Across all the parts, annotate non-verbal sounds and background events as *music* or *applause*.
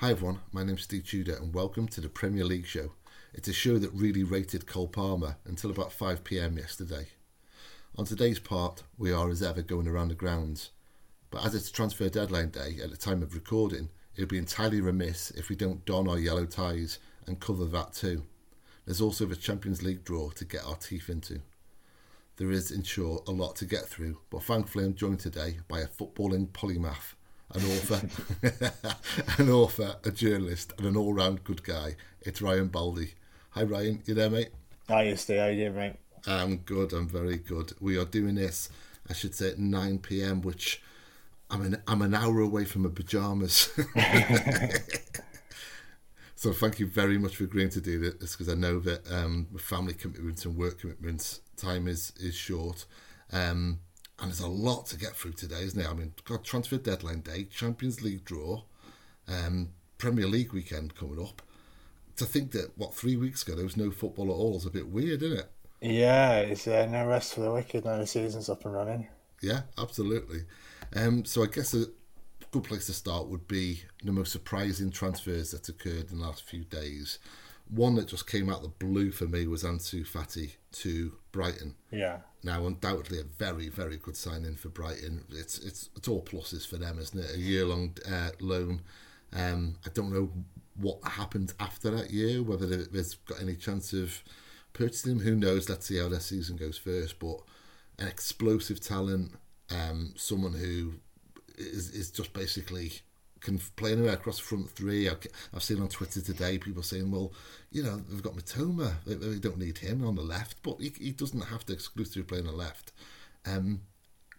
Hi everyone, my name's Ste Tudor and welcome to the Premier League show. It's a show that really rated Cole Palmer until about 5pm yesterday. On today's part, we are as ever going around the grounds. But as it's transfer deadline day at the time of recording, it would be entirely remiss if we don't don our yellow ties and cover that too. There's also the Champions League draw to get our teeth into. There is, in short, a lot to get through, but thankfully I'm joined today by a footballing polymath an author, *laughs* an author, a journalist, and an all-round good guy. It's Ryan Baldi. Hi, Ryan. You there, mate? Hi, Ste. How you doing, mate? I'm good. I'm very good. We are doing this, I should say, at 9 p.m., which I'm an I'm an hour away from my pajamas. *laughs* so thank you very much for agreeing to do this because I know that um, with family commitments and work commitments, time is is short. Um, and there's a lot to get through today, isn't it? I mean, got transfer deadline day, Champions League draw, um, Premier League weekend coming up. To think that what three weeks ago there was no football at all is a bit weird, isn't it? Yeah, it's uh, no rest for the wicked now the season's up and running. Yeah, absolutely. Um, so I guess a good place to start would be the most surprising transfers that occurred in the last few days. One that just came out the blue for me was Ansu Fati to Brighton. Yeah. Now, undoubtedly, a very, very good signing for Brighton. It's it's it's all pluses for them, isn't it? A year long uh, loan. Um, I don't know what happened after that year, whether there's got any chance of purchasing him. Who knows? Let's see how their season goes first. But an explosive talent, um, someone who is is just basically can play anywhere across the front three. I've seen on Twitter today people saying, well, you know, they've got Mitoma. They, they don't need him on the left, but he, he doesn't have to exclusively play on the left. Um,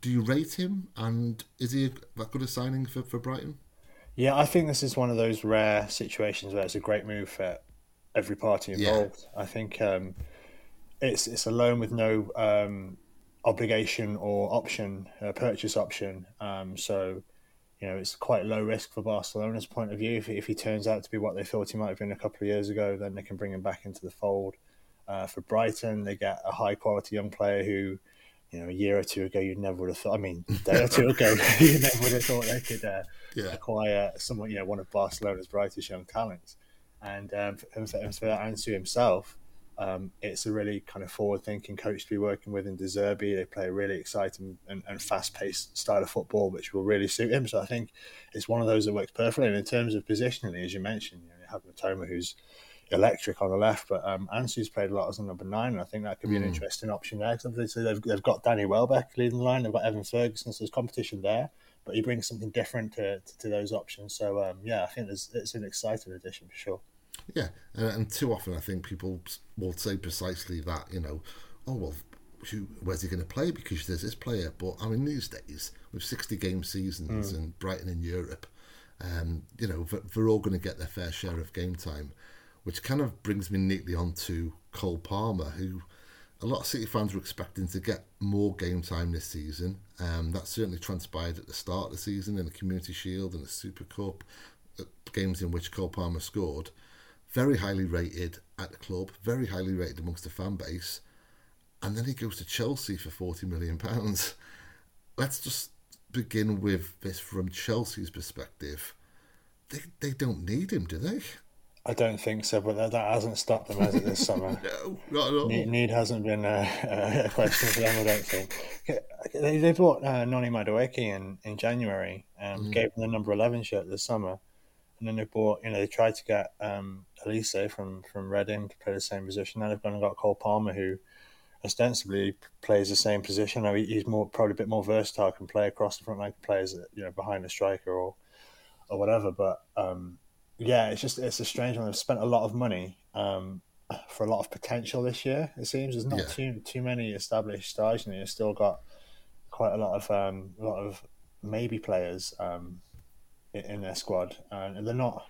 do you rate him? And is he that good a signing for, for Brighton? Yeah, I think this is one of those rare situations where it's a great move for every party involved. Yeah. I think um, it's it's a loan with no um, obligation or option, uh, purchase option. Um, so you know, it's quite low risk for Barcelona's point of view. If, if he turns out to be what they thought he might have been a couple of years ago, then they can bring him back into the fold. Uh, for Brighton, they get a high quality young player who, you know, a year or two ago you'd never would have thought. I mean, a day or two ago *laughs* you never would have thought they could uh, yeah. acquire someone, you know, one of Barcelona's brightest young talents. And um, for, for Ansu himself, um, it's a really kind of forward-thinking coach to be working with in De Zerbi. They play a really exciting and, and, fast-paced style of football, which will really suit him. So I think it's one of those that works perfectly. And in terms of positionally, as you mentioned, you, know, you have Mitoma, who's electric on the left, but um, Ansu's played a lot as a number nine, and I think that could be mm. an interesting option there. Because obviously they've, they've got Danny Welbeck leading the line, they've got Evan Ferguson, so there's competition there. But he brings something different to, to, to those options. So um, yeah, I think it's an exciting addition for sure. Yeah, and, and too often I think people will say precisely that. You know, oh well, who, where's he going to play because there's this player. But I mean, these days with 60 game seasons mm. and Brighton in Europe, um, you know, they're all going to get their fair share of game time, which kind of brings me neatly on to Cole Palmer, who a lot of City fans were expecting to get more game time this season. Um, that certainly transpired at the start of the season in the Community Shield and the Super Cup, uh, games in which Cole Palmer scored very highly rated at the club, very highly rated amongst the fan base, and then he goes to Chelsea for forty million pounds. *laughs* Let's just begin with this from Chelsea's perspective. They they don't need him, do they? I don't think so, but that, that hasn't stopped them as it this summer. *laughs* no, not at all. Need, need hasn't been a, a, question for them, I don't think. They, they bought uh, Noni Madueke in, in January and mm. gave him the number 11 shirt this summer and then they bought, you know, they tried to get um, Olise from from Reading to play the same position. Now they've gone and got Cole Palmer, who ostensibly plays the same position. Now he's more probably a bit more versatile, can play across the front line, can play as you know behind the striker or or whatever. But um, yeah, it's just it's a strange one. They've spent a lot of money um, for a lot of potential this year. It seems there's not yeah. too too many established stars, and you've still got quite a lot of um, a lot of maybe players. Um, in their squad, and they're not.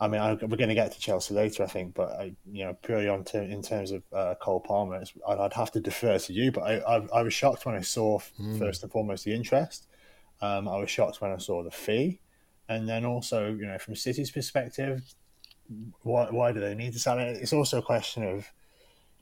I mean, I, we're going to get to Chelsea later, I think, but I, you know, purely on ter- in terms of uh, Cole Palmer, I'd, I'd, have to defer to you. But I, I, I was shocked when I saw mm. first and foremost the interest. Um, I was shocked when I saw the fee, and then also, you know, from City's perspective, why why do they need to sell it? It's also a question of,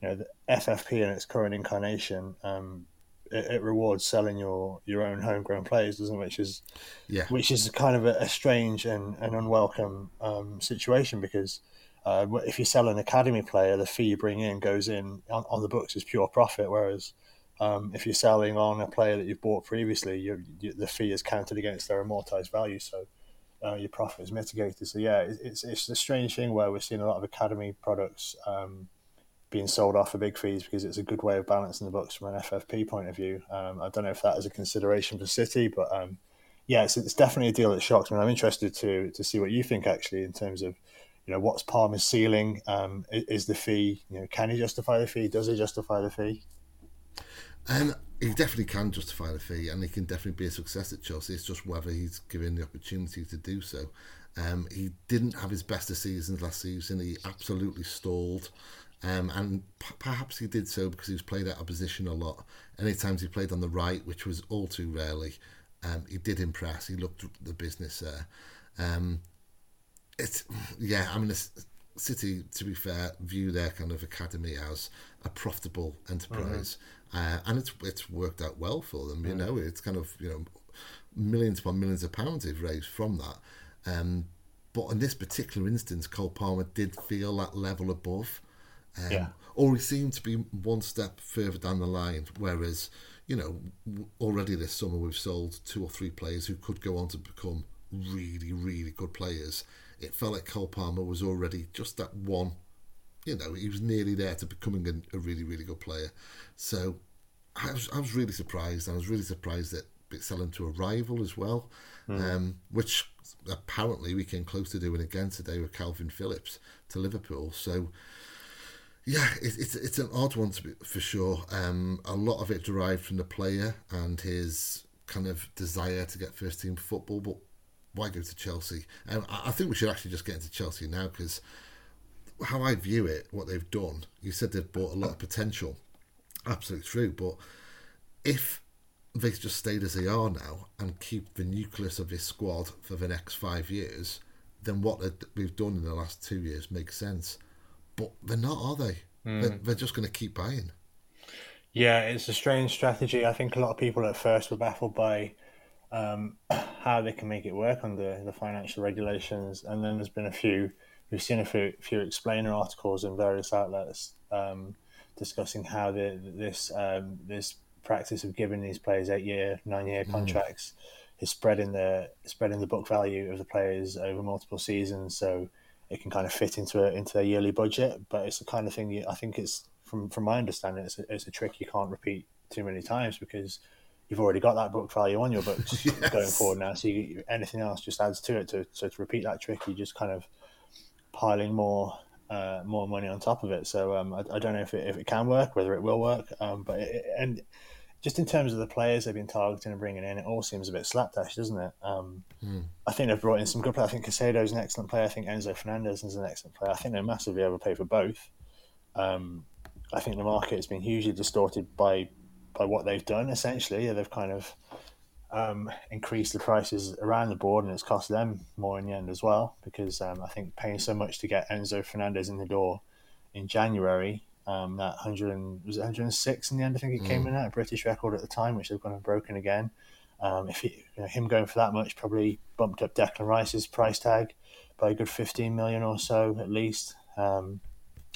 you know, the FFP in its current incarnation. Um, it, it, rewards selling your your own homegrown players, doesn't it? Which is yeah, which is kind of a, a strange and, and unwelcome um, situation because. Uh, if you sell an academy player, the fee you bring in goes in on, on the books as pure profit. Whereas um, if you're selling on a player that you've bought previously, you, you, the fee is counted against their amortized value. So uh, your profit is mitigated. So yeah, it's it's a strange thing where we're seeing a lot of academy products um, being sold off for big fees because it's a good way of balancing the books from an FFP point of view. Um, I don't know if that is a consideration for City, but um, yeah, it's, it's definitely a deal that shocks me. I'm interested to to see what you think actually in terms of you know what's Palmer's ceiling. Um, is the fee you know can he justify the fee? Does he justify the fee? Um, he definitely can justify the fee, and he can definitely be a success at Chelsea. It's just whether he's given the opportunity to do so. Um, he didn't have his best of seasons last season. He absolutely stalled. Um, and p- perhaps he did so because he was played out of position a lot. Any times he played on the right, which was all too rarely, um, he did impress. He looked the business there. Um, it's yeah. I mean, City, to be fair, view their kind of academy as a profitable enterprise, mm-hmm. uh, and it's it's worked out well for them. You mm. know, it's kind of you know millions upon millions of pounds they've raised from that. Um, but in this particular instance, Cole Palmer did feel that level above. Um, yeah. Or he seemed to be one step further down the line, whereas, you know, already this summer we've sold two or three players who could go on to become really, really good players. It felt like Cole Palmer was already just that one, you know, he was nearly there to becoming a, a really, really good player. So I was, I was really surprised. I was really surprised that it selling to a rival as well, mm. um, which apparently we came close to doing again today with Kalvin Phillips to Liverpool. So yeah, it, it's it's an odd one to be, for sure. Um, a lot of it derived from the player and his kind of desire to get first team football, but why go to Chelsea? And I, I think we should actually just get into Chelsea now because how I view it, what they've done, you said they've bought a lot of potential, absolutely true. But if they just stayed as they are now and keep the nucleus of this squad for the next five years, then what we've done in the last two years makes sense but they're not, are they? Mm. They're, they're just going to keep buying. Yeah, it's a strange strategy. I think a lot of people at first were baffled by um, *coughs* how they can make it work under the financial regulations, and then there's been a few. We've seen a few, few explainer articles in various outlets um, discussing how the, this um, this practice of giving these players eight year, nine year hmm. contracts mm. is spreading the spreading the book value of the players over multiple seasons. So it can kind of fit into a, into their yearly budget. But it's the kind of thing you, I think it's from from my understanding, it's a, it's a trick you can't repeat too many times because you've already got that book value on your books *laughs* yes. going forward now. So you, anything else just adds to it. To, so to repeat that trick, you just kind of piling more uh, more money on top of it. So um, I, I, don't know if it, if it can work, whether it will work. Um, but it, and just in terms of the players they've been targeting and bringing in, it all seems a bit slapdash, doesn't it? Um, mm. I think they've brought in some good players. I think Caicedo is an excellent player. I think Enzo Fernandez is an excellent player. I think they're massively overpaid for both. Um, I think the market has been hugely distorted by by what they've done. Essentially, they've kind of um, increased the prices around the board, and it's cost them more in the end as well. Because um, I think paying so much to get Enzo Fernandez in the door in January um, that 100 was it 106 in the end. I think it came mm. in at a British record at the time, which they've gone and broken again. Um, if he, you know, him going for that much probably bumped up Declan Rice's price tag by a good 15 million or so at least. Um,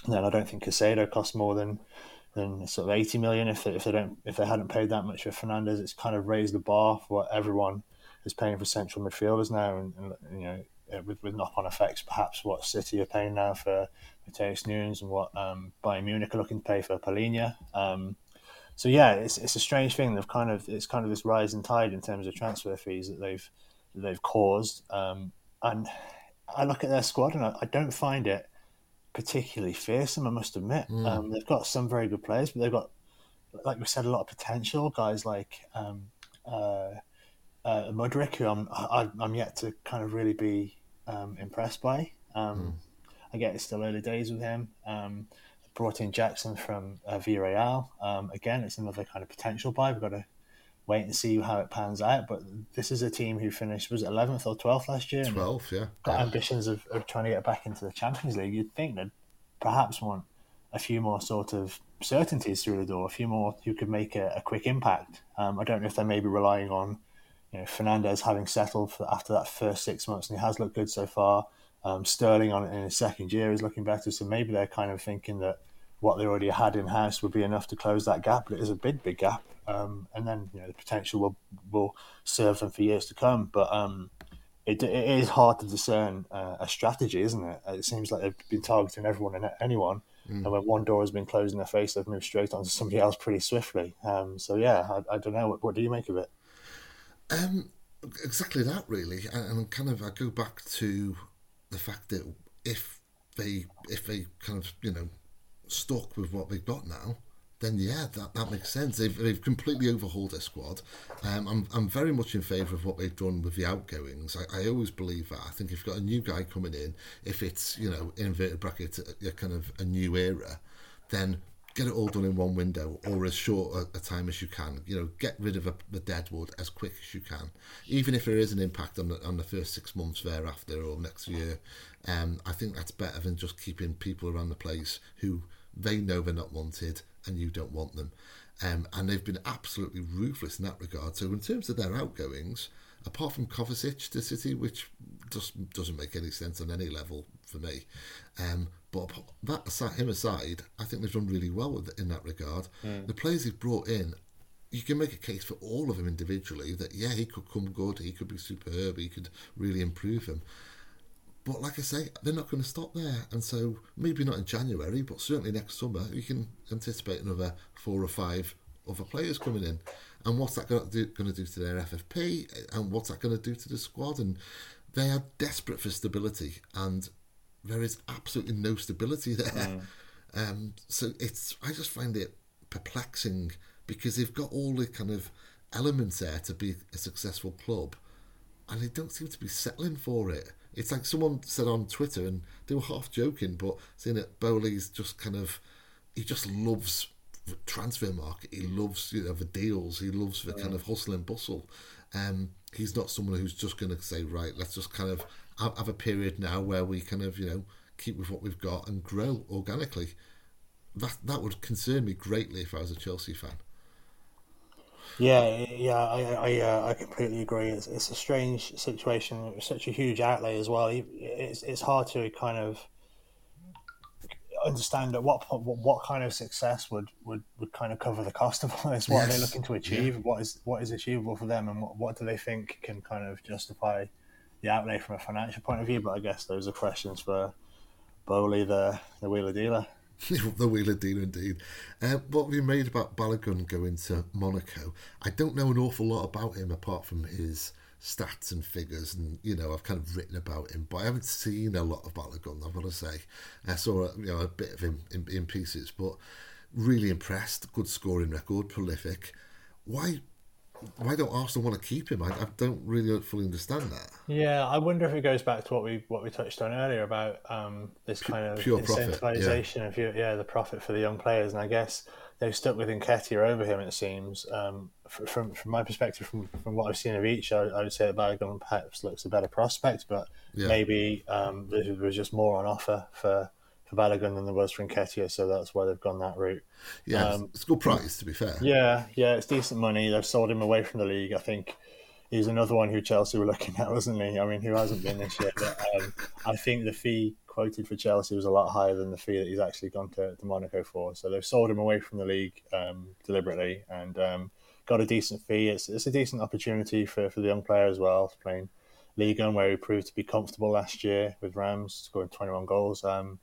then I don't think Caicedo costs more than than sort of 80 million if they, if they don't if they hadn't paid that much for Fernandez. It's kind of raised the bar for what everyone is paying for central midfielders now, and, and you know with, with knock on effects perhaps what City are paying now for Matheus Nunes and what um, Bayern Munich are looking to pay for Palhinha. Um, so yeah, it's it's a strange thing. They've kind of it's kind of this rising tide in terms of transfer fees that they've that they've caused. Um, and I look at their squad and I, I, don't find it particularly fearsome. I must admit, mm. um, they've got some very good players, but they've got, like we said, a lot of potential. Guys like um, uh, uh, Mudryk, who I'm I, am i am yet to kind of really be um, impressed by. Mm. I get it's still early days with him. Um, brought in Jackson from uh, Villarreal. Um, again, it's another kind of potential buy. We've got to wait and see how it pans out. But this is a team who finished was it eleventh or twelfth last year. Twelfth, yeah. Got ambitions of, of trying to get back into the Champions League. You'd think they'd perhaps want a few more sort of certainties through the door, a few more who could make a, a quick impact. Um, I don't know if they may be relying on you know Fernandez having settled for, after that first six months, and he has looked good so far. Um, Sterling on in his second year is looking better, so maybe they're kind of thinking that what they already had in house would be enough to close that gap. But it is a big, big gap, um, and then you know the potential will will serve them for years to come. But um, it, it is hard to discern uh, a strategy, isn't it? It seems like they've been targeting everyone and anyone, mm. and when one door has been closed in their face, they've moved straight on to somebody else pretty swiftly. Um, so yeah, I, I, don't know. What, what do you make of it? Um, exactly that, really, and, kind of I go back to the fact that if they if they kind of you know stuck with what they've got now, then yeah, that, that makes sense. They've, they've completely overhauled their squad. Um, I'm, I'm very much in favour of what they've done with the outgoings. I, I always believe that. I think if you've got a new guy coming in, if it's, you know, in inverted bracket, a, a kind of a new era, then get it all done in one window or as short a, a time as you can. You know, get rid of a, the deadwood as quick as you can, even if there is an impact on the, on the first six months thereafter or next year. Um, I think that's better than just keeping people around the place who they know they're not wanted and you don't want them. Um, and they've been absolutely ruthless in that regard. So in terms of their outgoings, apart from Kovacic to City, which just doesn't make any sense on any level for me, um, but that aside, him aside, I think they've done really well with, in that regard. Mm. The players they've brought in, you can make a case for all of them individually that yeah, he could come good, he could be superb, he could really improve him. But like I say, they're not going to stop there. And so maybe not in January, but certainly next summer, you can anticipate another four or five other players coming in. And what's that going to do, going to, do to their FFP? And what's that going to do to the squad? And they are desperate for stability. And there is absolutely no stability there. Mm. Um, so it's I just find it perplexing because they've got all the kind of elements there to be a successful club, and they don't seem to be settling for it. It's like someone said on Twitter, and they were half joking, but saying that Boehly's just kind of he just loves the transfer market. He loves you know the deals. He loves the yeah. kind of hustle and bustle. Um, he's not someone who's just going to say right, let's just kind of have, have a period now where we kind of you know keep with what we've got and grow organically. That that would concern me greatly if I was a Chelsea fan. Yeah, yeah, I I, uh, I completely agree. It's, it's a strange situation. It's such a huge outlay as well. It's it's hard to kind of understand at what what, what kind of success would, would, would kind of cover the cost of all this. What yes. are they looking to achieve? Yeah. What is what is achievable for them, and what, what do they think can kind of justify the outlay from a financial point of view? But I guess those are questions for Boehly, the the wheeler dealer. *laughs* the wheeler dealer indeed. Uh, what have you made about Balogun going to Monaco? I don't know an awful lot about him apart from his stats and figures, and you know I've kind of written about him, but I haven't seen a lot of Balogun. I've got to say, I saw you know a bit of him in, in pieces, but really impressed. Good scoring record, prolific. Why why don't Arsenal want to keep him? I, I, don't really fully understand that. Yeah, I wonder if it goes back to what we what we touched on earlier about um, this kind of incentivization yeah. of yeah the profit for the young players, and I guess they've stuck with Nketiah over him. It seems um, from from my perspective, from, from what I've seen of each, I, I would say that Balogun perhaps looks a better prospect, but yeah. maybe um, there was just more on offer for Balogun than there was for Nketiah, so that's why they've gone that route. Yeah, um, it's good price to be fair. Yeah, yeah, it's decent money. They've sold him away from the league. I think he's another one who Chelsea were looking at, wasn't he? I mean, who hasn't been this year? But um, I think the fee quoted for Chelsea was a lot higher than the fee that he's actually gone to, to Monaco for. So they've sold him away from the league um, deliberately and um, got a decent fee. It's, it's a decent opportunity for, for the young player as well, playing Ligue 1, where he proved to be comfortable last year with Reims, scoring 21 goals. Um,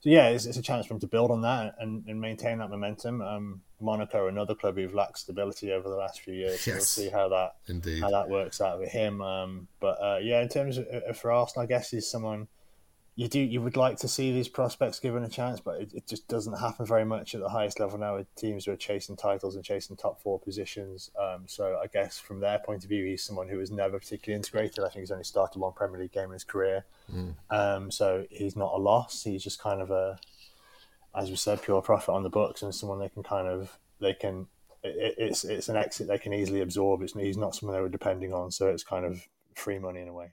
so yeah, it's, it's, a chance for him to build on that and, and maintain that momentum. Um, Monaco, another club who've lacked stability over the last few years. So yes. we'll see how that Indeed. how that works out with him. Um, but uh, yeah, in terms of for Arsenal, I guess he's someone you do you would like to see these prospects given a chance, but it, it, just doesn't happen very much at the highest level now with teams who are chasing titles and chasing top four positions. Um, so I guess from their point of view, he's someone who was never particularly integrated. I think he's only started one Premier League game in his career, mm. um, so he's not a loss. He's just kind of a, as we said, pure profit on the books and someone they can kind of they can. It, it's it's an exit they can easily absorb. It's he's not someone they were depending on, so it's kind of free money in a way.